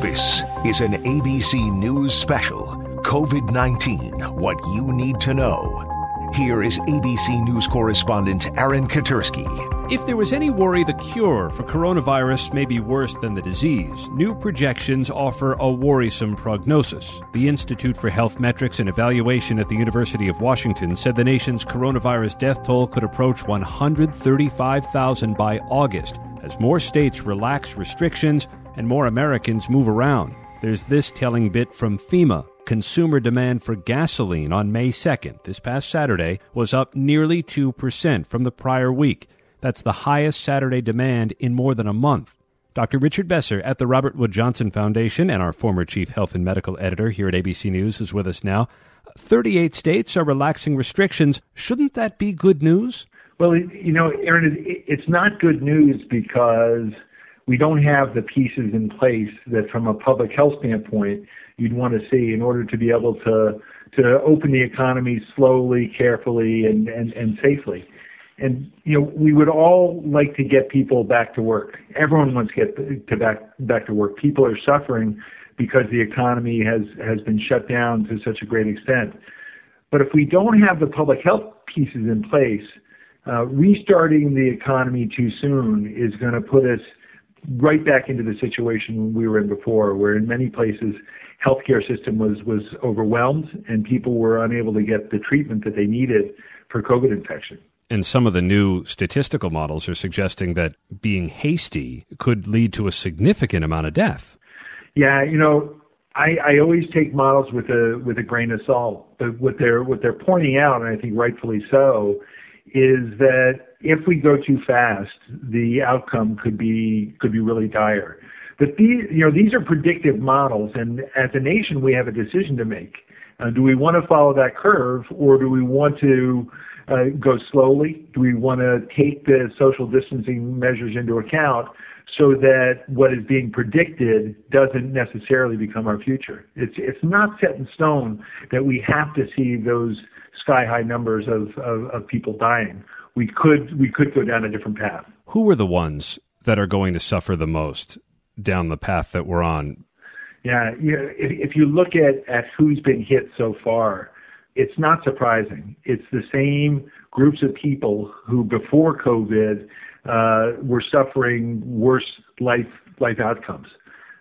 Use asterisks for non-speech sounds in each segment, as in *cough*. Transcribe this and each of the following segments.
This is an ABC News special COVID 19 What You Need to Know. Here is ABC News correspondent Aaron Katersky. If there was any worry the cure for coronavirus may be worse than the disease, new projections offer a worrisome prognosis. The Institute for Health Metrics and Evaluation at the University of Washington said the nation's coronavirus death toll could approach 135,000 by August as more states relax restrictions and more Americans move around. There's this telling bit from FEMA. Consumer demand for gasoline on May 2nd, this past Saturday, was up nearly 2% from the prior week. That's the highest Saturday demand in more than a month. Dr. Richard Besser at the Robert Wood Johnson Foundation and our former chief health and medical editor here at ABC News is with us now. 38 states are relaxing restrictions. Shouldn't that be good news? Well, you know, Aaron, it's not good news because we don't have the pieces in place that, from a public health standpoint, you'd want to see in order to be able to to open the economy slowly, carefully, and and, and safely. And you know, we would all like to get people back to work. Everyone wants to get to back back to work. People are suffering because the economy has has been shut down to such a great extent. But if we don't have the public health pieces in place, Uh, restarting the economy too soon is going to put us right back into the situation we were in before, where in many places healthcare system was was overwhelmed and people were unable to get the treatment that they needed for COVID infection. And some of the new statistical models are suggesting that being hasty could lead to a significant amount of death. Yeah, you know, I, I always take models with a with a grain of salt. But what they're what they're pointing out, and I think rightfully so, is that if we go too fast, the outcome could be could be really dire. But these, you know, these are predictive models, and as a nation, we have a decision to make. Uh, do we want to follow that curve, or do we want to uh, go slowly? Do we want to take the social distancing measures into account so that what is being predicted doesn't necessarily become our future? It's it's not set in stone that we have to see those sky high numbers of, of, of people dying we could we could go down a different path. Who are the ones that are going to suffer the most down the path that we're on? Yeah, you know, if, if you look at, at who's been hit so far, it's not surprising. It's the same groups of people who before COVID uh, were suffering worse life life outcomes.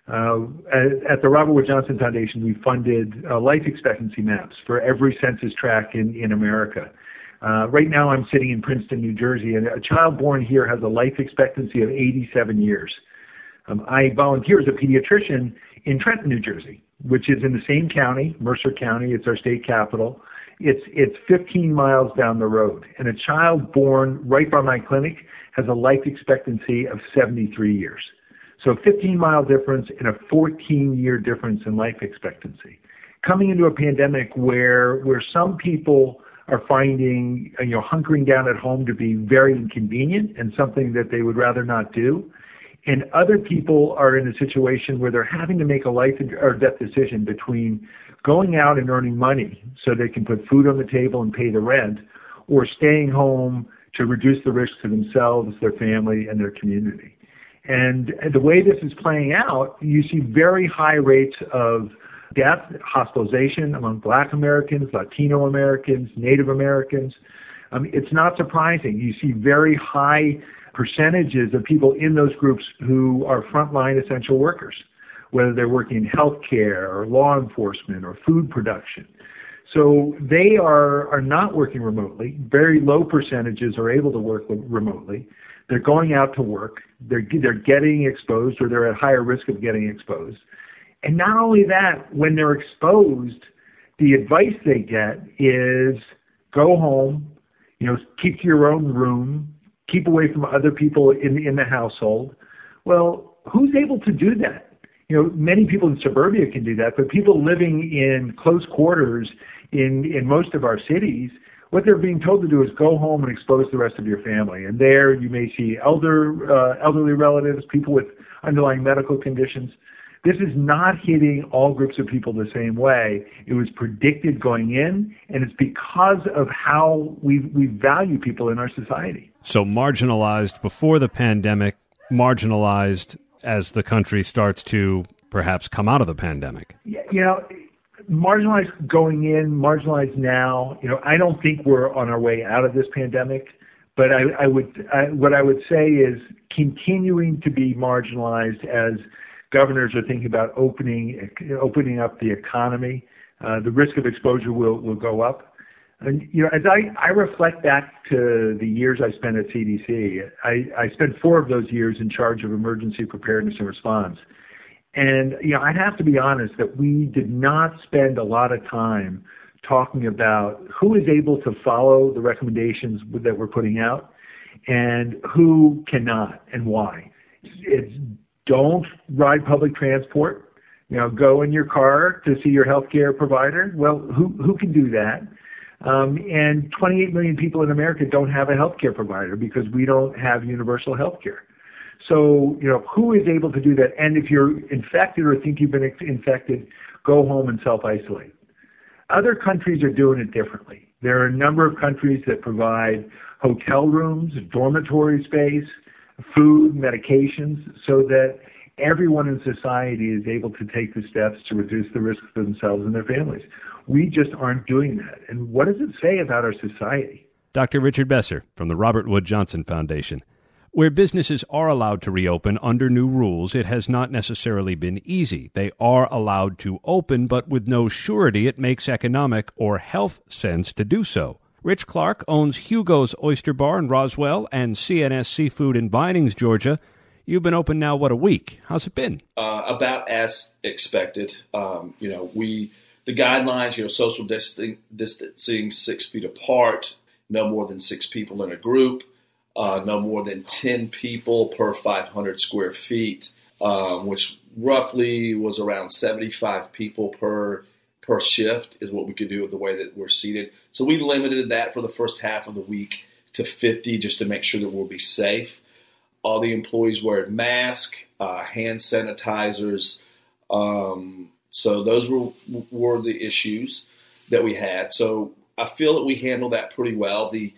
Uh, at, at, the Robert Wood Johnson Foundation, we funded uh, life expectancy maps for every census tract in, in America. Uh, right now, I'm sitting in Princeton, New Jersey, and a child born here has a life expectancy of 87 years. Um, I volunteer as a pediatrician in Trenton, New Jersey, which is in the same county, Mercer County. It's our state capital. It's it's 15 miles down the road, and a child born right by my clinic has a life expectancy of 73 years. So a 15 mile difference and a 14 year difference in life expectancy. Coming into a pandemic where where some people are finding, you know, hunkering down at home to be very inconvenient and something that they would rather not do. And other people are in a situation where they're having to make a life or death decision between going out and earning money so they can put food on the table and pay the rent or staying home to reduce the risk to themselves, their family, and their community. And the way this is playing out, you see very high rates of death, hospitalization among Black Americans, Latino Americans, Native Americans. Um, it's not surprising. You see very high percentages of people in those groups who are frontline essential workers, whether they're working in healthcare or law enforcement or food production. So they are, are not working remotely. Very low percentages are able to work remotely. They're going out to work. They're, they're getting exposed or they're at higher risk of getting exposed. And not only that, when they're exposed, the advice they get is go home, you know, keep to your own room, keep away from other people in in the household. Well, who's able to do that? You know, many people in suburbia can do that, but people living in close quarters in in most of our cities, what they're being told to do is go home and expose the rest of your family. And there, you may see elder uh, elderly relatives, people with underlying medical conditions. This is not hitting all groups of people the same way. It was predicted going in, and it's because of how we, we value people in our society. So, marginalized before the pandemic, marginalized as the country starts to perhaps come out of the pandemic? You know, marginalized going in, marginalized now. You know, I don't think we're on our way out of this pandemic, but I, I would, I, what I would say is continuing to be marginalized as governors are thinking about opening opening up the economy. Uh, the risk of exposure will will go up. And you know, as I, I reflect back to the years I spent at CDC, I, I spent four of those years in charge of emergency preparedness and response. And you know, I have to be honest that we did not spend a lot of time talking about who is able to follow the recommendations that we're putting out and who cannot and why. It's don't ride public transport. You know, go in your car to see your healthcare provider. Well, who who can do that? Um, and 28 million people in America don't have a healthcare provider because we don't have universal healthcare. So, you know, who is able to do that? And if you're infected or think you've been infected, go home and self isolate. Other countries are doing it differently. There are a number of countries that provide hotel rooms, dormitory space, food, medications, so that everyone in society is able to take the steps to reduce the risk for themselves and their families. We just aren't doing that. And what does it say about our society? Dr. Richard Besser from the Robert Wood Johnson Foundation. Where businesses are allowed to reopen under new rules, it has not necessarily been easy. They are allowed to open, but with no surety it makes economic or health sense to do so. Rich Clark owns Hugo's Oyster Bar in Roswell and C&S Seafood in Vinings, Georgia. You've been open now, what, a week? How's it been? Uh, about as expected. Um, you know, we the guidelines, you know, social distancing, six feet apart, no more than six people in a group uh, no more than 10 people per 500 square feet, um, which roughly was around 75 people per per shift is what we could do with the way that we're seated. So we limited that for the first half of the week to 50 just to make sure that we'll be safe. All the employees wear masks, uh, hand sanitizers. Um, so those were were the issues that we had. So I feel that we handled that pretty well. The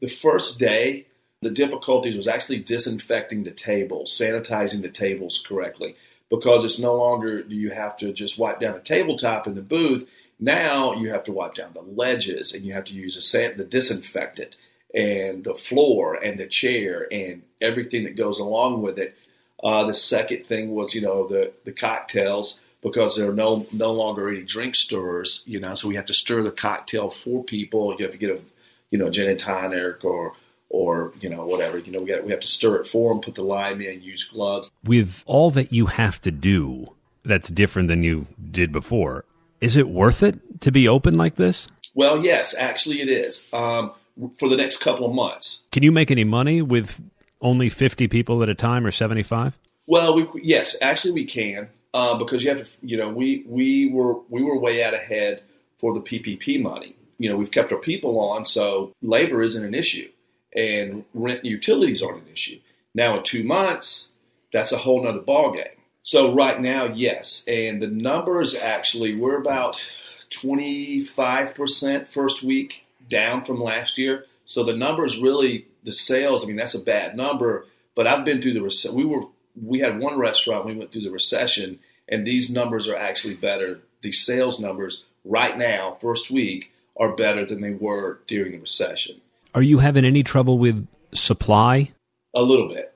the first day the difficulties was actually disinfecting the tables, sanitizing the tables correctly, because it's no longer do you have to just wipe down a tabletop in the booth. Now you have to wipe down the ledges and you have to use a san- the disinfectant and the floor and the chair and everything that goes along with it. Uh, the second thing was, you know, the, the cocktails because there are no no longer any drink stirrers, you know, so we have to stir the cocktail for people. You have to get a, you know, gin and tonic or or you know whatever. You know we got we have to stir it for them, put the lime in, use gloves. With all that you have to do, that's different than you did before. Is it worth it to be open like this? Well, yes, actually it is. Um, for the next couple of months. Can you make any money with only 50 people at a time or 75? Well, we, yes, actually we can uh, because you have to. You know, we we were we were way out ahead for the PPP money. You know, we've kept our people on, so labor isn't an issue and rent utilities aren't an issue. Now in two months, that's a whole nother ballgame. So right now, yes, and the numbers actually we're about 25% first week down from last year. So the numbers really the sales. I mean that's a bad number, but I've been through the we were we had one restaurant we went through the recession, and these numbers are actually better. These sales numbers right now, first week, are better than they were during the recession. Are you having any trouble with supply? A little bit.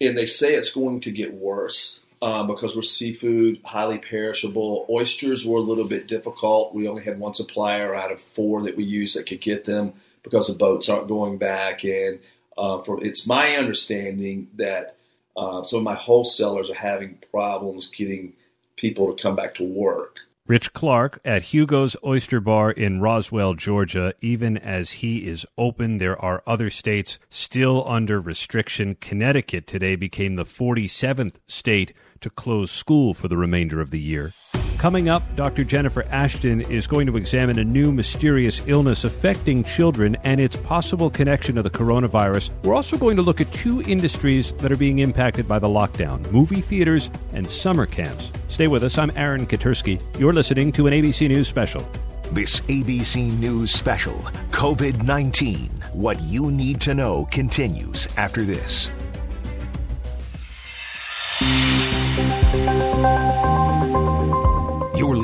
And they say it's going to get worse um, because we're seafood, highly perishable. Oysters were a little bit difficult. We only had one supplier out of four that we use that could get them because the boats aren't going back. And uh, for, it's my understanding that uh, some of my wholesalers are having problems getting people to come back to work. Rich Clark at Hugo's Oyster Bar in Roswell, Georgia. Even as he is open, there are other states still under restriction. Connecticut today became the 47th state to close school for the remainder of the year. Coming up, Dr. Jennifer Ashton is going to examine a new mysterious illness affecting children and its possible connection to the coronavirus. We're also going to look at two industries that are being impacted by the lockdown movie theaters and summer camps. Stay with us. I'm Aaron Katersky. You're listening to an ABC News special. This ABC News special, COVID 19 What You Need to Know, continues after this.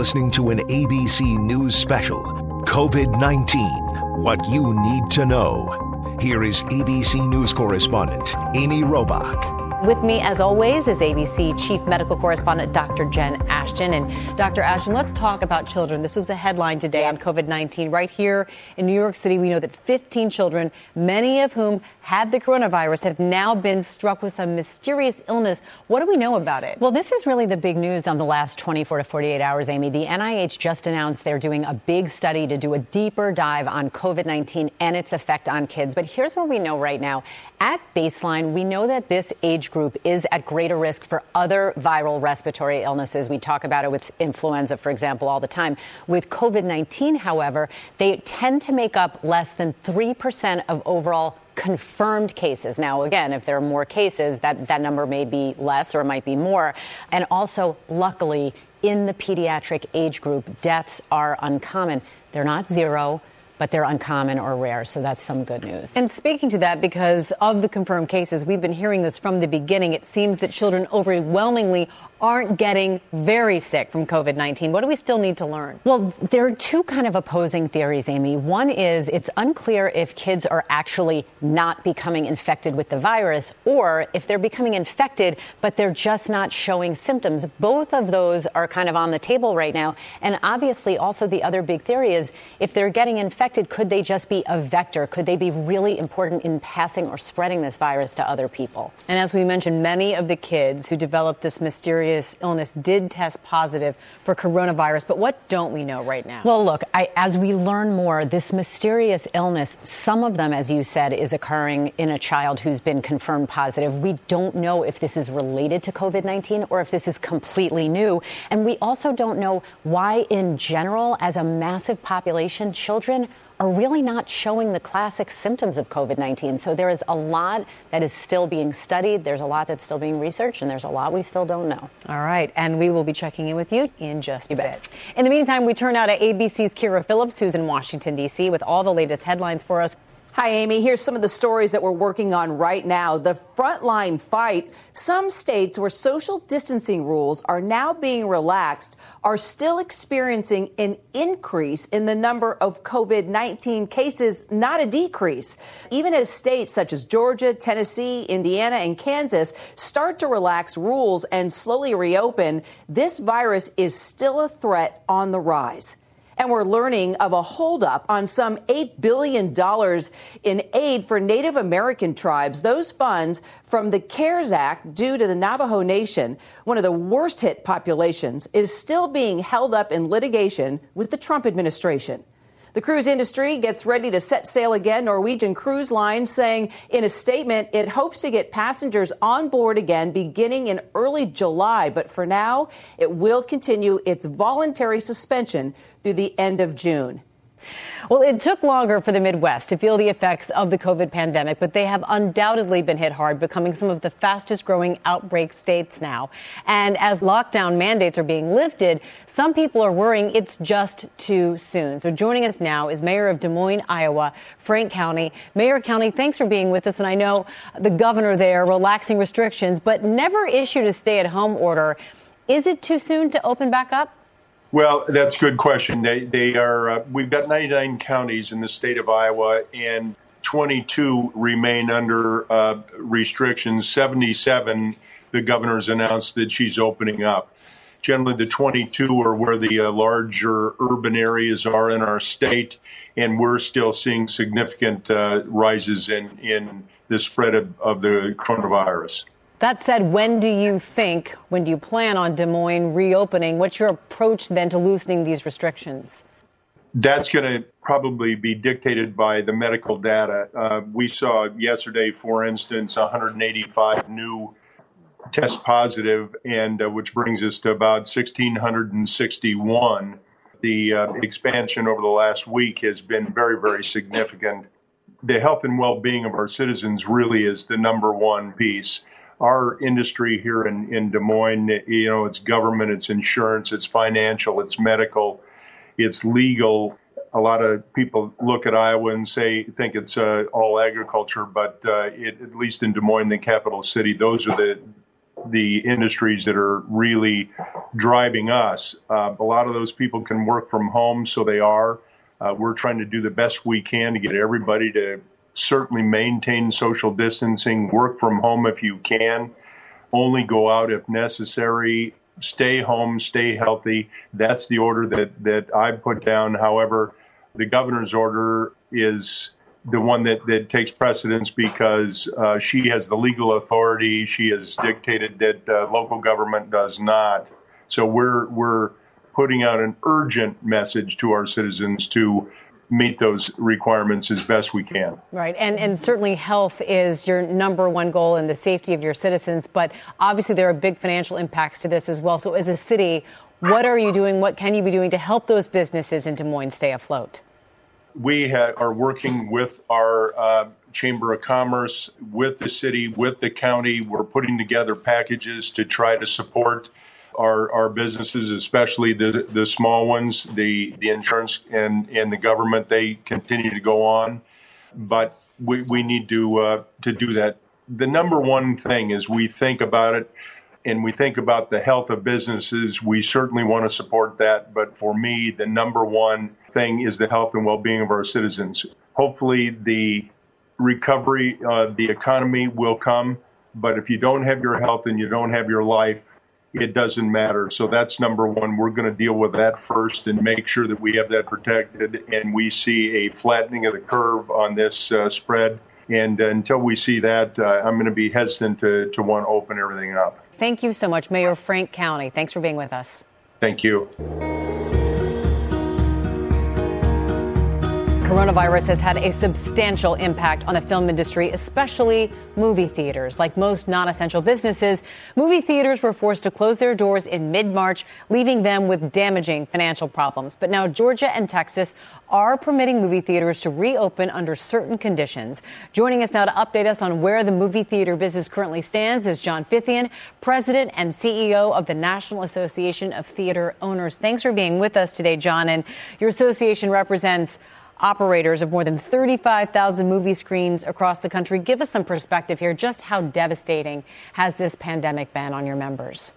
Listening to an ABC News special COVID 19 What You Need to Know. Here is ABC News correspondent Amy Robach. With me, as always, is ABC Chief Medical Correspondent Dr. Jen Ashton. And Dr. Ashton, let's talk about children. This was a headline today on COVID 19. Right here in New York City, we know that 15 children, many of whom had the coronavirus, have now been struck with some mysterious illness. What do we know about it? Well, this is really the big news on the last 24 to 48 hours, Amy. The NIH just announced they're doing a big study to do a deeper dive on COVID 19 and its effect on kids. But here's what we know right now. At baseline, we know that this age group is at greater risk for other viral respiratory illnesses. We talk about it with influenza, for example, all the time. With COVID 19, however, they tend to make up less than 3% of overall confirmed cases. Now, again, if there are more cases, that, that number may be less or it might be more. And also, luckily, in the pediatric age group, deaths are uncommon. They're not zero but they're uncommon or rare. So that's some good news. And speaking to that, because of the confirmed cases, we've been hearing this from the beginning. It seems that children overwhelmingly aren't getting very sick from COVID 19? What do we still need to learn? Well, there are two kind of opposing theories, Amy. One is it's unclear if kids are actually not becoming infected with the virus or if they're becoming infected, but they're just not showing symptoms. Both of those are kind of on the table right now. And obviously, also the other big theory is if they're getting infected, could they just be a vector? Could they be really important in passing or spreading this virus to other people? And as we mentioned, many of the kids who developed this mysterious serious illness did test positive for coronavirus. But what don't we know right now? Well, look, I, as we learn more, this mysterious illness, some of them, as you said, is occurring in a child who's been confirmed positive. We don't know if this is related to COVID 19 or if this is completely new. And we also don't know why, in general, as a massive population, children are really not showing the classic symptoms of COVID 19. So there is a lot that is still being studied, there's a lot that's still being researched, and there's a lot we still don't know. All right, and we will be checking in with you in just a bit. In the meantime, we turn now to ABC's Kyra Phillips, who's in Washington, D.C., with all the latest headlines for us. Hi, Amy. Here's some of the stories that we're working on right now. The frontline fight. Some states where social distancing rules are now being relaxed are still experiencing an increase in the number of COVID 19 cases, not a decrease. Even as states such as Georgia, Tennessee, Indiana, and Kansas start to relax rules and slowly reopen, this virus is still a threat on the rise. And we're learning of a holdup on some $8 billion in aid for Native American tribes. Those funds from the CARES Act due to the Navajo Nation, one of the worst hit populations, is still being held up in litigation with the Trump administration. The cruise industry gets ready to set sail again. Norwegian Cruise Line saying in a statement it hopes to get passengers on board again beginning in early July. But for now, it will continue its voluntary suspension through the end of June. Well, it took longer for the Midwest to feel the effects of the COVID pandemic, but they have undoubtedly been hit hard, becoming some of the fastest growing outbreak states now. And as lockdown mandates are being lifted, some people are worrying it's just too soon. So joining us now is Mayor of Des Moines, Iowa, Frank Cownie. Mayor Cownie, thanks for being with us. And I know the governor there relaxing restrictions, but never issued a stay at home order. Is it too soon to open back up? Well, that's a good question. They they are. Uh, we've got 99 counties in the state of Iowa, and 22 remain under uh, restrictions. 77, the governor's announced that she's opening up. Generally, the 22 are where the uh, larger urban areas are in our state, and we're still seeing significant uh, rises in in the spread of, of the coronavirus. That said, when do you think, when do you plan on Des Moines reopening? What's your approach then to loosening these restrictions? That's going to probably be dictated by the medical data. Uh, we saw yesterday, for instance, 185 new test positive, and uh, which brings us to about 1,661. The uh, expansion over the last week has been very, very significant. The health and well being of our citizens really is the number one piece our industry here in, in Des Moines, you know, it's government, it's insurance, it's financial, it's medical, it's legal. A lot of people look at Iowa and say think it's uh, all agriculture, but uh, it, at least in Des Moines, the capital city, those are the the industries that are really driving us. Uh, a lot of those people can work from home, so they are. Uh, we're trying to do the best we can to get everybody to certainly maintain social distancing, work from home if you can, only go out if necessary, stay home, stay healthy. That's the order that, that I put down. However, the governor's order is the one that, that takes precedence because uh, she has the legal authority. She has dictated that uh, local government does not. So we're we're putting out an urgent message to our citizens to meet those requirements as best we can. Right. And, and certainly health is your number one goal and the safety of your citizens. But obviously, there are big financial impacts to this as well. So, as a city, what are you doing? What can you be doing to help those businesses in Des Moines stay afloat? We ha- are working with our uh, Chamber of Commerce, with the city, with the county. We're putting together packages to try to support our, our businesses, especially the, the small ones, the, the insurance and, and the government, they continue to go on. But we, we need to, uh, to do that. The number one thing is we think about it and we think about the health of businesses. We certainly want to support that. But for me, the number one thing is the health and well being of our citizens. Hopefully, the recovery, uh, the economy will come. But if you don't have your health and you don't have your life, it doesn't matter. So that's number one. We're going to deal with that first and make sure that we have that protected and we see a flattening of the curve on this uh, spread. And uh, until we see that, uh, I'm going to be hesitant to, to want to open everything up. Thank you so much, Mayor Frank Cownie. Thanks for being with us. Thank you. Coronavirus has had a substantial impact on the film industry, especially movie theaters. Like most non essential businesses, movie theaters were forced to close their doors in mid March, leaving them with damaging financial problems. But now Georgia and Texas are permitting movie theaters to reopen under certain conditions. Joining us now to update us on where the movie theater business currently stands is John Fithian, President and CEO of the National Association of Theater Owners. Thanks for being with us today, John. And your association represents operators of more than 35,000 movie screens across the country. Give us some perspective here. Just how devastating has this pandemic been on your members?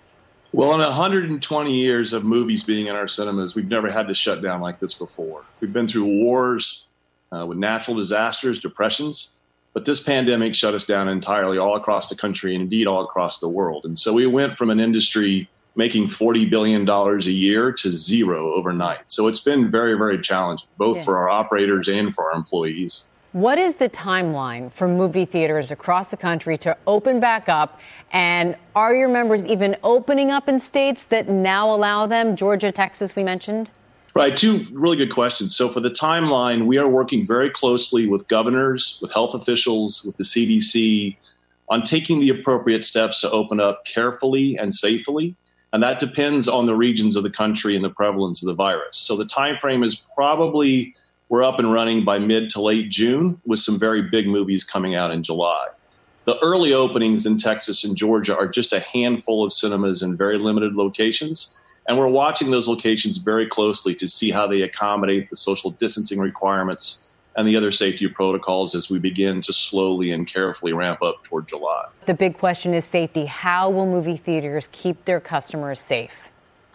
Well, in 120 years of movies being in our cinemas, we've never had to shut down like this before. We've been through wars uh, with natural disasters, depressions, but this pandemic shut us down entirely all across the country and indeed all across the world. And so we went from an industry making $40 billion a year to zero overnight. So it's been very, very challenging, both yeah. for our operators and for our employees. What is the timeline for movie theaters across the country to open back up? And are your members even opening up in states that now allow them? Georgia, Texas, we mentioned? Right, two really good questions. So, for the timeline, we are working very closely with governors, with health officials, with the CDC on taking the appropriate steps to open up carefully and safely and that depends on the regions of the country and the prevalence of the virus. So the time frame is probably we're up and running by mid to late June with some very big movies coming out in July. The early openings in Texas and Georgia are just a handful of cinemas in very limited locations. And we're watching those locations very closely to see how they accommodate the social distancing requirements and the other safety protocols as we begin to slowly and carefully ramp up toward July. The big question is safety. How will movie theaters keep their customers safe?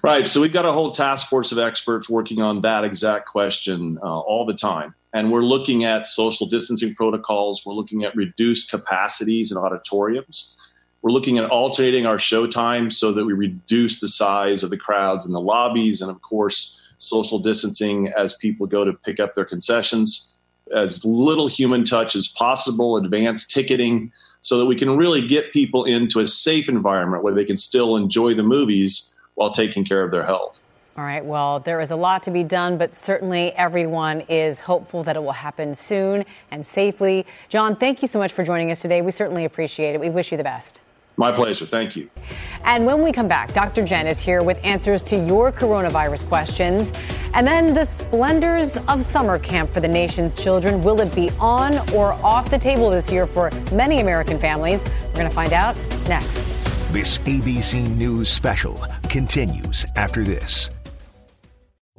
Right. So we've got a whole task force of experts working on that exact question uh, all the time. And we're looking at social distancing protocols. We're looking at reduced capacities in auditoriums. We're looking at alternating our show times so that we reduce the size of the crowds in the lobbies. And of course, social distancing as people go to pick up their concessions as little human touch as possible, advanced ticketing, so that we can really get people into a safe environment where they can still enjoy the movies while taking care of their health. All right. Well, there is a lot to be done, but certainly everyone is hopeful that it will happen soon and safely. John, thank you so much for joining us today. We certainly appreciate it. We wish you the best. My pleasure. Thank you. And when we come back, Dr. Jen is here with answers to your coronavirus questions. And then the splendors of summer camp for the nation's children. Will it be on or off the table this year for many American families? We're going to find out next. This ABC News special continues after this.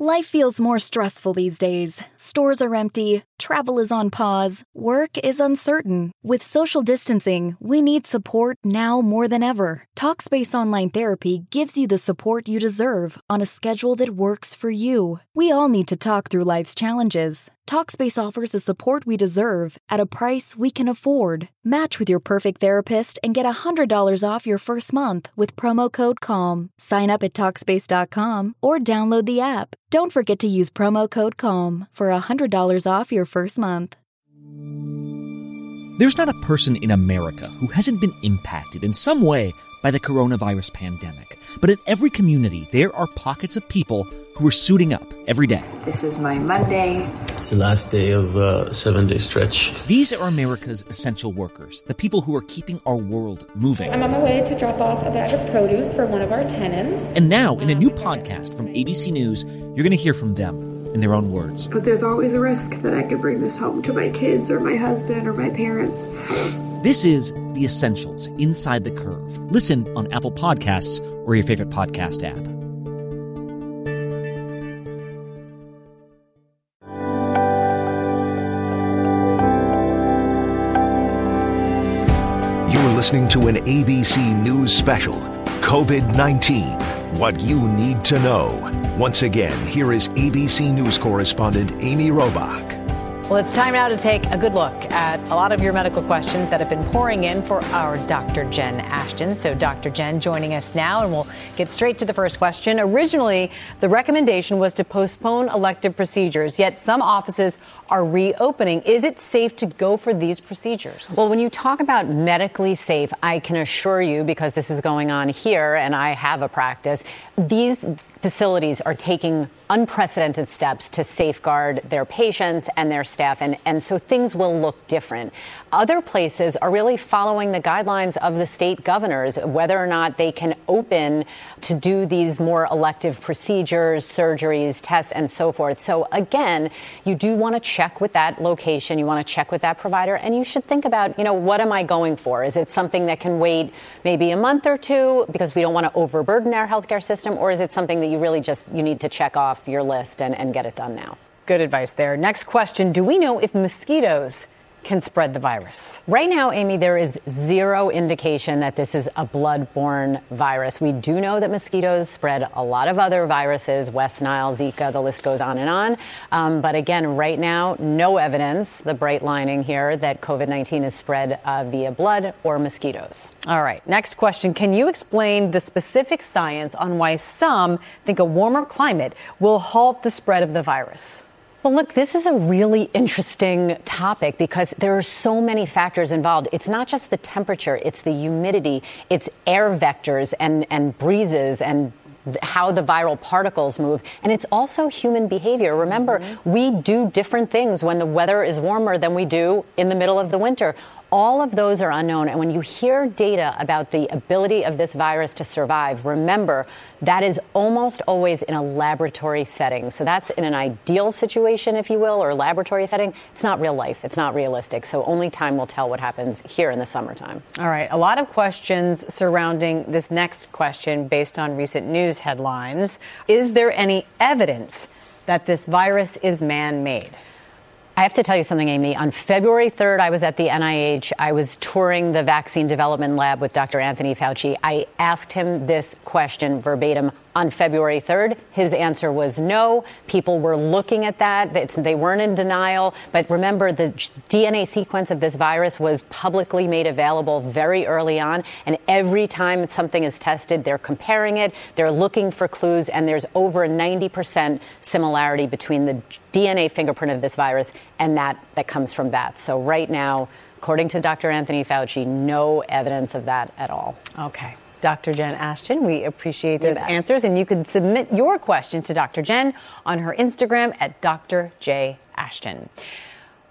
Life feels more stressful these days. Stores are empty, travel is on pause, work is uncertain. With social distancing, we need support now more than ever. Talkspace Online Therapy gives you the support you deserve on a schedule that works for you. We all need to talk through life's challenges. Talkspace offers the support we deserve at a price we can afford. Match with your perfect therapist and get $100 off your first month with promo code CALM. Sign up at Talkspace.com or download the app. Don't forget to use promo code CALM for $100 off your first month. There's not a person in America who hasn't been impacted in some way by the coronavirus pandemic. But in every community, there are pockets of people who are suiting up every day. This is my Monday. It's the last day of a seven day stretch. These are America's essential workers, the people who are keeping our world moving. I'm on my way to drop off a bag of produce for one of our tenants. And now, in a new podcast from ABC News, you're going to hear from them in their own words. But there's always a risk that I could bring this home to my kids or my husband or my parents. This is The Essentials Inside the Curve. Listen on Apple Podcasts or your favorite podcast app. You're listening to an ABC News special COVID 19 What You Need to Know. Once again, here is ABC News correspondent Amy Robach. Well, it's time now to take a good look at a lot of your medical questions that have been pouring in for our Dr. Jen Ashton. So, Dr. Jen joining us now, and we'll get straight to the first question. Originally, the recommendation was to postpone elective procedures, yet some offices are reopening. Is it safe to go for these procedures? Well, when you talk about medically safe, I can assure you, because this is going on here and I have a practice, these facilities are taking unprecedented steps to safeguard their patients and their staff, and, and so things will look different. Other places are really following the guidelines of the state governors, whether or not they can open to do these more elective procedures, surgeries, tests, and so forth. So, again, you do want to check with that location, you want to check with that provider, and you should think about, you know, what am I going for? Is it something that can wait maybe a month or two because we don't want to overburden our healthcare system, or is it something that you really just you need to check off your list and, and get it done now? Good advice there. Next question Do we know if mosquitoes can spread the virus. Right now, Amy, there is zero indication that this is a blood-borne virus. We do know that mosquitoes spread a lot of other viruses, West Nile, Zika, the list goes on and on. Um, but again, right now, no evidence, the bright lining here, that COVID 19 is spread uh, via blood or mosquitoes. All right, next question. Can you explain the specific science on why some think a warmer climate will halt the spread of the virus? Well, look, this is a really interesting topic because there are so many factors involved. It's not just the temperature, it's the humidity, it's air vectors and, and breezes and how the viral particles move. And it's also human behavior. Remember, mm-hmm. we do different things when the weather is warmer than we do in the middle of the winter. All of those are unknown. And when you hear data about the ability of this virus to survive, remember that is almost always in a laboratory setting. So that's in an ideal situation, if you will, or laboratory setting. It's not real life. It's not realistic. So only time will tell what happens here in the summertime. All right. A lot of questions surrounding this next question based on recent news headlines. Is there any evidence that this virus is man made? I have to tell you something, Amy. On February 3rd, I was at the NIH. I was touring the vaccine development lab with Dr. Anthony Fauci. I asked him this question verbatim on February 3rd. His answer was no. People were looking at that. It's, they weren't in denial. But remember, the DNA sequence of this virus was publicly made available very early on. And every time something is tested, they're comparing it, they're looking for clues, and there's over a 90% similarity between the DNA fingerprint of this virus and that that comes from bats. So right now, according to Dr. Anthony Fauci, no evidence of that at all. Okay. Dr. Jen Ashton. We appreciate those answers. And you can submit your question to Dr. Jen on her Instagram at Dr. J. Ashton.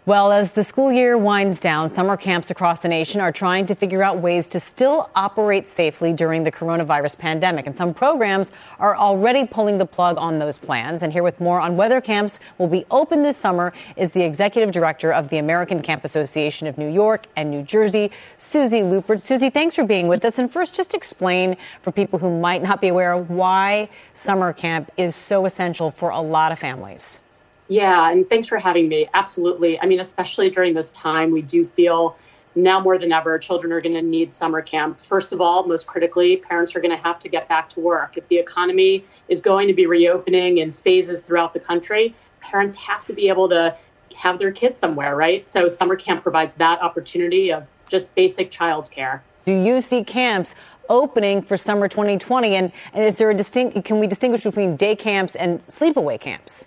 Well, as the school year winds down, summer camps across the nation are trying to figure out ways to still operate safely during the coronavirus pandemic. And some programs are already pulling the plug on those plans. And here with more on whether camps will be open this summer is the executive director of the American Camp Association of New York and New Jersey, Susie Lupert. Susie, thanks for being with us. And first, just explain for people who might not be aware why summer camp is so essential for a lot of families. Yeah, and thanks for having me. Absolutely. I mean, especially during this time, we do feel now more than ever, children are going to need summer camp. First of all, most critically, parents are going to have to get back to work. If the economy is going to be reopening in phases throughout the country, parents have to be able to have their kids somewhere, right? So summer camp provides that opportunity of just basic childcare. Do you see camps opening for summer 2020? And, and is there a distinct, can we distinguish between day camps and sleepaway camps?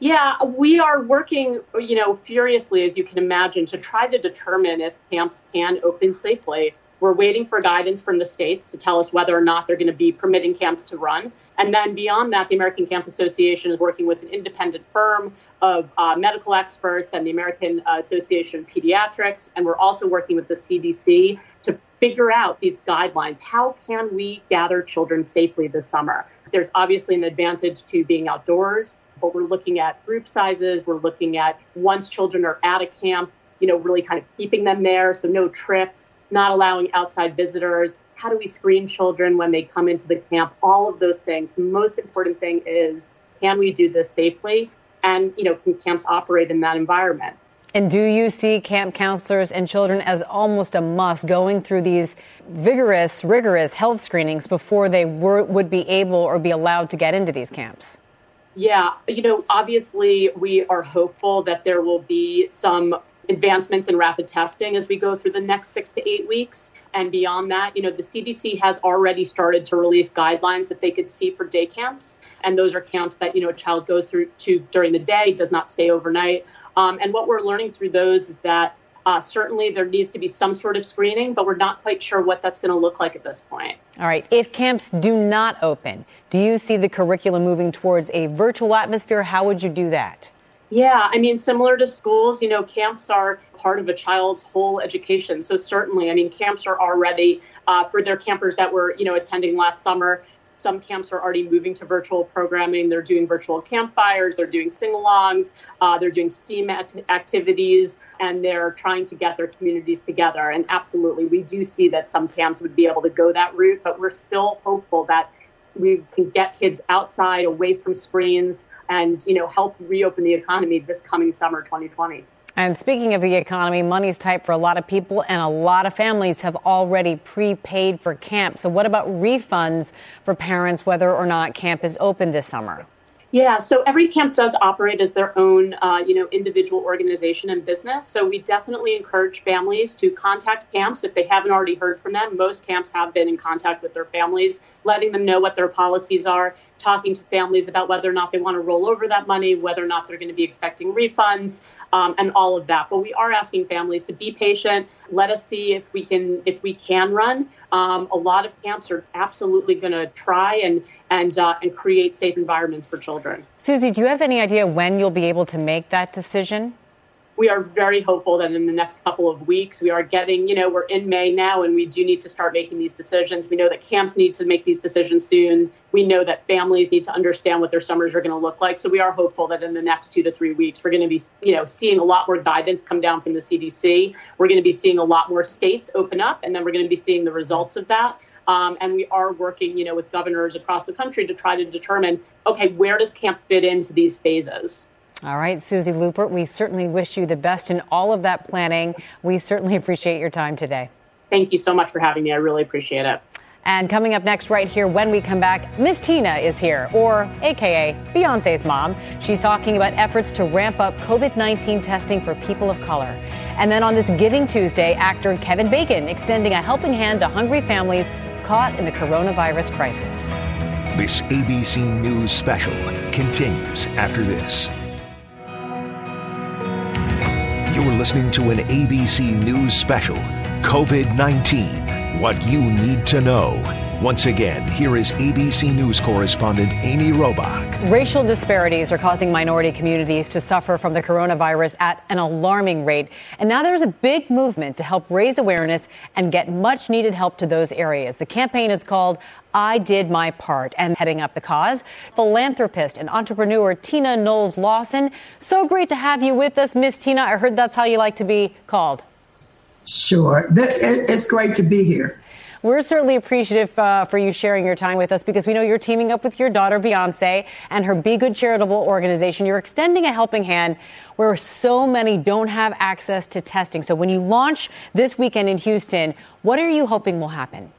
Yeah, we are working, you know, furiously, as you can imagine, to try to determine if camps can open safely. We're waiting for guidance from the states to tell us whether or not they're going to be permitting camps to run. And then beyond that, the American Camp Association is working with an independent firm of uh, medical experts and the American Association of Pediatrics. And we're also working with the CDC to figure out these guidelines. How can we gather children safely this summer? There's obviously an advantage to being outdoors but we're looking at group sizes. We're looking at once children are at a camp, you know, really kind of keeping them there. So no trips, not allowing outside visitors. How do we screen children when they come into the camp? All of those things. The most important thing is can we do this safely? And, you know, can camps operate in that environment? And do you see camp counselors and children as almost a must going through these vigorous, rigorous health screenings before they were, would be able or be allowed to get into these camps? Yeah, you know, obviously we are hopeful that there will be some advancements in rapid testing as we go through the next six to eight weeks. And beyond that, you know, the CDC has already started to release guidelines that they could see for day camps. And those are camps that, you know, a child goes through to during the day, does not stay overnight. Um, and what we're learning through those is that uh, certainly, there needs to be some sort of screening, but we're not quite sure what that's going to look like at this point. All right. If camps do not open, do you see the curriculum moving towards a virtual atmosphere? How would you do that? Yeah, I mean, similar to schools, you know, camps are part of a child's whole education. So certainly, I mean, camps are already uh, for their campers that were, you know, attending last summer. Some camps are already moving to virtual programming. They're doing virtual campfires, they're doing sing alongs, uh, they're doing STEAM activities, and they're trying to get their communities together. And absolutely, we do see that some camps would be able to go that route, but we're still hopeful that we can get kids outside away from screens and you know help reopen the economy this coming summer 2020 and speaking of the economy, money's tight for a lot of people, and a lot of families have already prepaid for camp. So, what about refunds for parents, whether or not camp is open this summer? Yeah, so every camp does operate as their own, uh, you know, individual organization and business. So we definitely encourage families to contact camps if they haven't already heard from them. Most camps have been in contact with their families, letting them know what their policies are, talking to families about whether or not they want to roll over that money, whether or not they're going to be expecting refunds, um, and all of that. But we are asking families to be patient. Let us see if we can if we can run. Um, a lot of camps are absolutely going to try and and uh, and create safe environments for children. Susie, do you have any idea when you'll be able to make that decision? we are very hopeful that in the next couple of weeks we are getting, you know, we're in May now and we do need to start making these decisions. We know that camps need to make these decisions soon. We know that families need to understand what their summers are going to look like. So we are hopeful that in the next two to three weeks we're going to be, you know, seeing a lot more guidance come down from the CDC. We're going to be seeing a lot more states open up, and then we're going to be seeing the results of that. Um, and we are working, you know, with governors across the country to try to determine, okay, where does camp fit into these phases? All right, Susie Lupert, we certainly wish you the best in all of that planning. We certainly appreciate your time today. Thank you so much for having me. I really appreciate it. And coming up next, right here, when we come back, Miss Tina is here, or AKA Beyonce's mom. She's talking about efforts to ramp up COVID 19 testing for people of color. And then on this Giving Tuesday, actor Kevin Bacon extending a helping hand to hungry families caught in the coronavirus crisis. This ABC News special continues after this. You're listening to an ABC News special COVID 19 What You Need to Know. Once again, here is ABC News correspondent Amy Robach. Racial disparities are causing minority communities to suffer from the coronavirus at an alarming rate. And now there's a big movement to help raise awareness and get much needed help to those areas. The campaign is called I Did My Part. And heading up the cause, philanthropist and entrepreneur Tina Knowles Lawson. So great to have you with us, Miss Tina. I heard that's how you like to be called. Sure. It's great to be here. We're certainly appreciative uh, for you sharing your time with us because we know you're teaming up with your daughter, Beyonce, and her BeyGOOD charitable organization. You're extending a helping hand where so many don't have access to testing. So when you launch this weekend in Houston, what are you hoping will happen?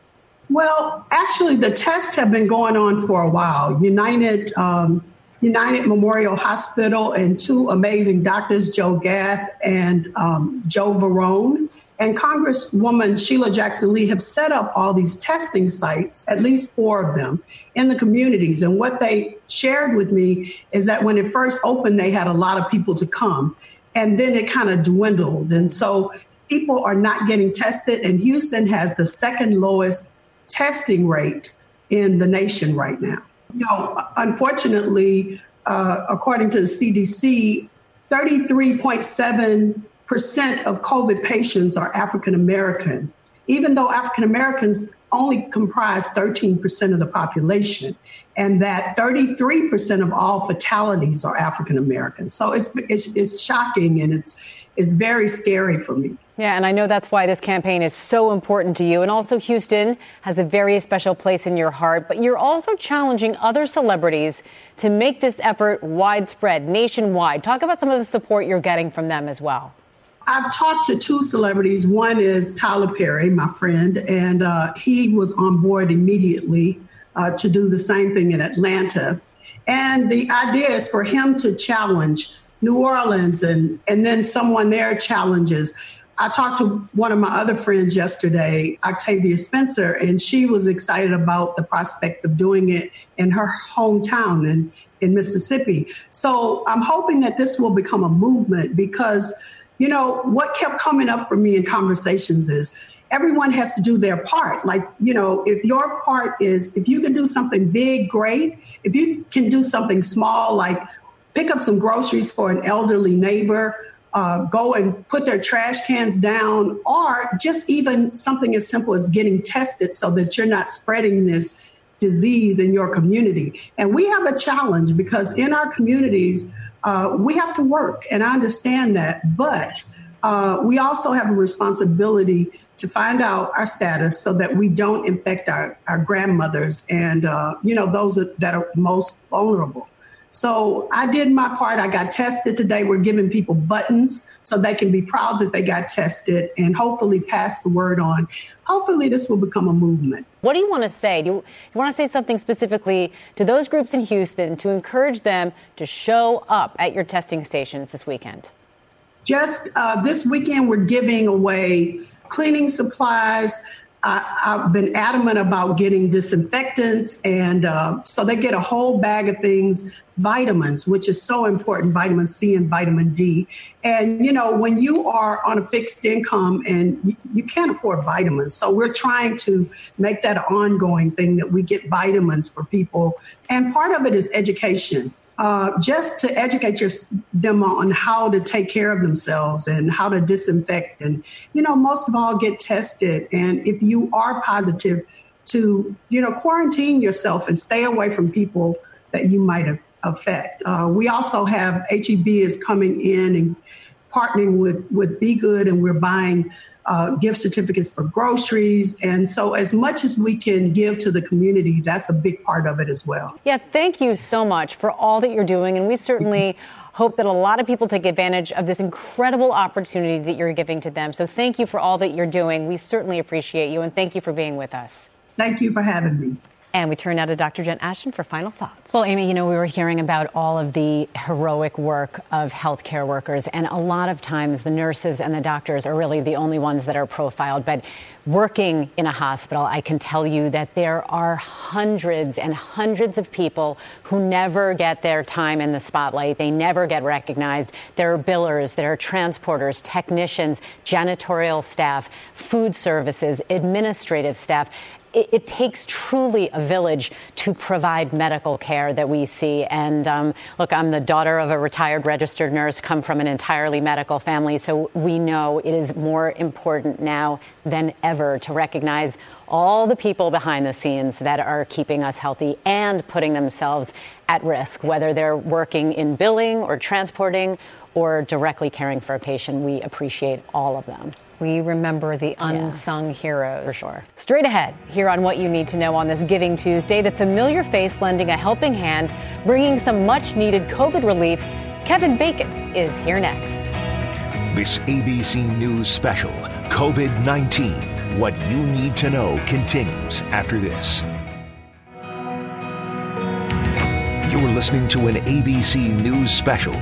Well, actually, the tests have been going on for a while. United. Um, United Memorial Hospital and two amazing doctors, Joe Gath and um, Joe Varon, and Congresswoman Sheila Jackson Lee have set up all these testing sites, at least four of them, in the communities. And what they shared with me is that when it first opened, they had a lot of people to come. And then it kind of dwindled. And so people are not getting tested. And Houston has the second lowest testing rate in the nation right now. You know, unfortunately, uh, according to the CDC, 33.7 percent of COVID patients are African American, even though African Americans only comprise 13% of the population, and that 33% of all fatalities are African Americans. So it's, it's, it's shocking and it's it's very scary for me. Yeah, and I know that's why this campaign is so important to you. And also, Houston has a very special place in your heart, but you're also challenging other celebrities to make this effort widespread, nationwide. Talk about some of the support you're getting from them as well. I've talked to two celebrities. One is Tyler Perry, my friend, and uh, he was on board immediately uh, to do the same thing in Atlanta. And the idea is for him to challenge New Orleans and, and then someone there challenges. I talked to one of my other friends yesterday, Octavia Spencer, and she was excited about the prospect of doing it in her hometown in, in Mississippi. So I'm hoping that this will become a movement because you know, what kept coming up for me in conversations is everyone has to do their part. Like, you know, if your part is, if you can do something big, great. If you can do something small, like pick up some groceries for an elderly neighbor, uh, go and put their trash cans down, or just even something as simple as getting tested so that you're not spreading this disease in your community. And we have a challenge because in our communities, uh, we have to work, and I understand that. But uh, we also have a responsibility to find out our status so that we don't infect our, our grandmothers and uh, you know those that are most vulnerable. So I did my part. I got tested today. We're giving people buttons so they can be proud that they got tested and hopefully pass the word on. Hopefully, this will become a movement. What do you want to say? Do you, you want to say something specifically to those groups in Houston to encourage them to show up at your testing stations this weekend? Just uh, this weekend, we're giving away cleaning supplies, I, have been adamant about getting disinfectants, and uh, so they get a whole bag of things, vitamins, which is so important, vitamin C and vitamin D. And you know, when you are on a fixed income and you, you can't afford vitamins, so we're trying to make that an ongoing thing that we get vitamins for people. And part of it is education. Uh, just to educate your, them on how to take care of themselves and how to disinfect. And you know most of all get tested. And if you are positive to you know quarantine yourself and stay away from people that you might affect. Uh, we also have H-E-B is coming in and partnering with with BeyGOOD and we're buying uh, gift certificates for groceries. And so, as much as we can give to the community, that's a big part of it as well. Yeah, thank you so much for all that you're doing. And we certainly hope that a lot of people take advantage of this incredible opportunity that you're giving to them. So, thank you for all that you're doing. We certainly appreciate you. And thank you for being with us. Thank you for having me. And we turn now to Dr. Jen Ashton for final thoughts. Well, Amy, you know, we were hearing about all of the heroic work of healthcare workers, and a lot of times the nurses and the doctors are really the only ones that are profiled. But working in a hospital, I can tell you that there are hundreds and hundreds of people who never get their time in the spotlight. They never get recognized. There are billers, there are transporters, technicians, janitorial staff, food services, administrative staff it, it, takes truly a village to provide medical care that we see. And um, look, I'm the daughter of a retired registered nurse, come from an entirely medical family, so we know it is more important now than ever to recognize all the people behind the scenes that are keeping us healthy and putting themselves at risk, whether they're working in billing or transporting or directly caring for a patient. We appreciate all of them. We remember the unsung yeah, heroes. For sure. Straight ahead, here on What You Need to Know on this Giving Tuesday, the familiar face lending a helping hand, bringing some much needed COVID relief. Kevin Bacon is here next. This ABC News special, COVID 19, What You Need to Know, continues after this. You're listening to an ABC News special,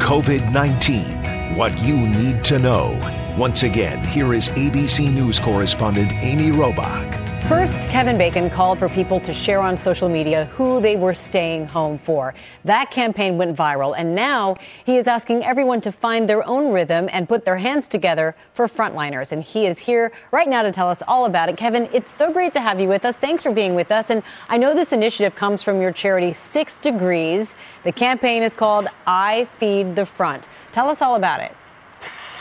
COVID 19, What You Need to Know. Once again, here is ABC News correspondent Amy Robach. First, Kevin Bacon called for people to share on social media who they were staying home for. That campaign went viral, and now he is asking everyone to find their own rhythm and put their hands together for frontliners. And he is here right now to tell us all about it. Kevin, it's so great to have you with us. Thanks for being with us. And I know this initiative comes from your charity, Six Degrees. The campaign is called I Feed the Front. Tell us all about it.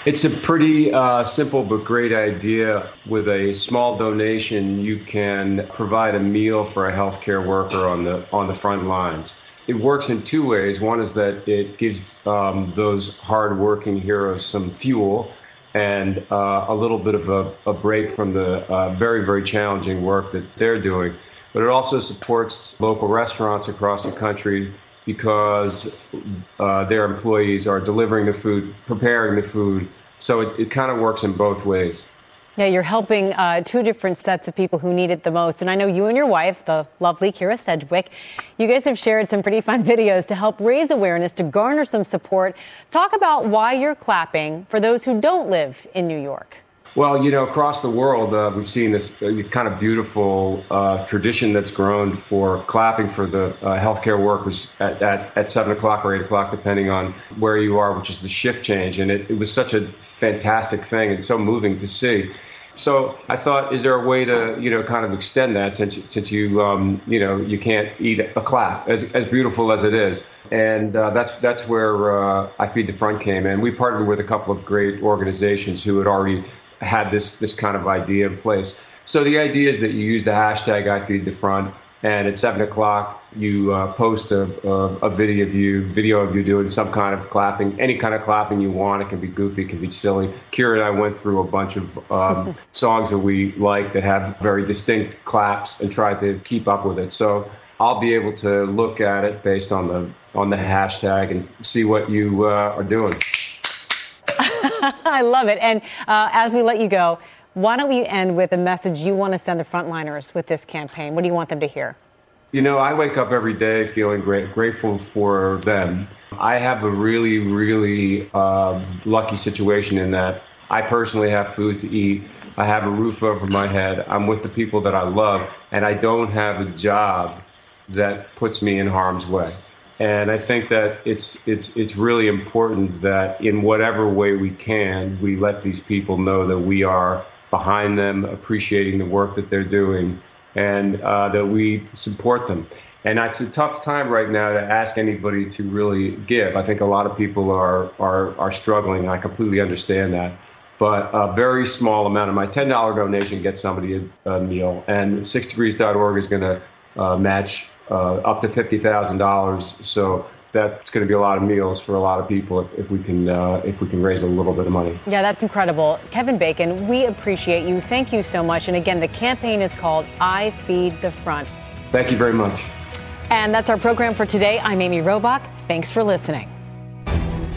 It's a pretty uh, simple but great idea. With a small donation, you can provide a meal for a healthcare worker on the on the front lines. It works in two ways. One is that it gives um, those hardworking heroes some fuel and uh, a little bit of a, a break from the uh, very very challenging work that they're doing. But it also supports local restaurants across the country because uh, their employees are delivering the food, preparing the food. So it, it kind of works in both ways. Yeah, you're helping uh, two different sets of people who need it the most. And I know you and your wife, the lovely Kyra Sedgwick, you guys have shared some pretty fun *laughs* videos to help raise awareness, to garner some support. Talk about why you're clapping for those who don't live in New York. Well, you know, across the world, uh, we've seen this uh, kind of beautiful uh, tradition that's grown for clapping for the uh, healthcare workers at, at, at 7 o'clock or 8 o'clock, depending on where you are, which is the shift change. And it, it was such a fantastic thing and so moving to see. So I thought, is there a way to, you know, kind of extend that since since you, um, you know, you can't eat a clap as as beautiful as it is, and uh, that's that's where uh, I Feed the Front came in. We partnered with a couple of great organizations who had already had this this kind of idea in place. So the idea is that you use the hashtag I feed the front, and at seven o'clock you uh, post a, a, a, video of you video of you doing some kind of clapping, any kind of clapping you want. It can be goofy, it can be silly. Kyra and I went through a bunch of um, *laughs* songs that we like that have very distinct claps and tried to keep up with it. So I'll be able to look at it based on the on the hashtag and see what you uh, are doing. *laughs* I love it. And uh, as we let you go, why don't we end with a message you want to send the frontliners with this campaign? What do you want them to hear? You know, I wake up every day feeling great, grateful for them. I have a really, really uh, lucky situation in that I personally have food to eat. I have a roof over my head. I'm with the people that I love, and I don't have a job that puts me in harm's way. And I think that it's it's it's really important that in whatever way we can, we let these people know that we are behind them, appreciating the work that they're doing, and uh, that we support them. And it's a tough time right now to ask anybody to really give. I think a lot of people are are are struggling. I completely understand that. But a very small amount of my $10 donation gets somebody a, a meal, and 6degrees.org is going to uh, match uh, up to fifty thousand dollars. So that's going to be a lot of meals for a lot of people if, if we can uh, if we can raise a little bit of money. Yeah, that's incredible, Kevin Bacon. We appreciate you. Thank you so much. And again, the campaign is called "I Feed the Front." Thank you very much. And that's our program for today. I'm Amy Robach. Thanks for listening.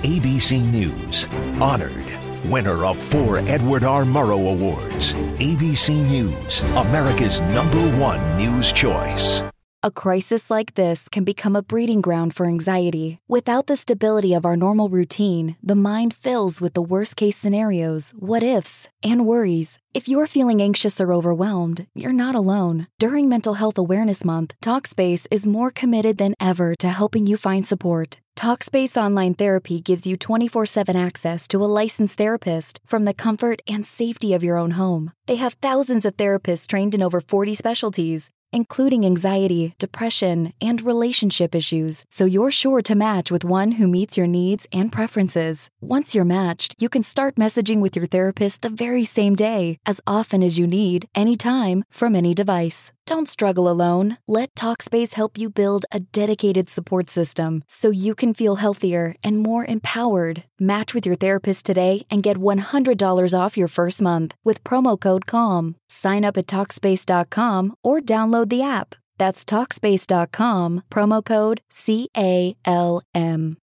ABC News honored winner of four Edward R. Murrow Awards. ABC News, America's number one news choice. A crisis like this can become a breeding ground for anxiety. Without the stability of our normal routine, the mind fills with the worst case scenarios, what ifs, and worries. If you're feeling anxious or overwhelmed, you're not alone. During Mental Health Awareness Month, TalkSpace is more committed than ever to helping you find support. Talkspace Online Therapy gives you 24 7 access to a licensed therapist from the comfort and safety of your own home. They have thousands of therapists trained in over 40 specialties, including anxiety, depression, and relationship issues, so you're sure to match with one who meets your needs and preferences. Once you're matched, you can start messaging with your therapist the very same day, as often as you need, anytime, from any device. Don't struggle alone. Let Talkspace help you build a dedicated support system so you can feel healthier and more empowered. Match with your therapist today and get $100 off your first month with promo code CALM. Sign up at Talkspace.com or download the app. That's Talkspace.com, promo code C A L M.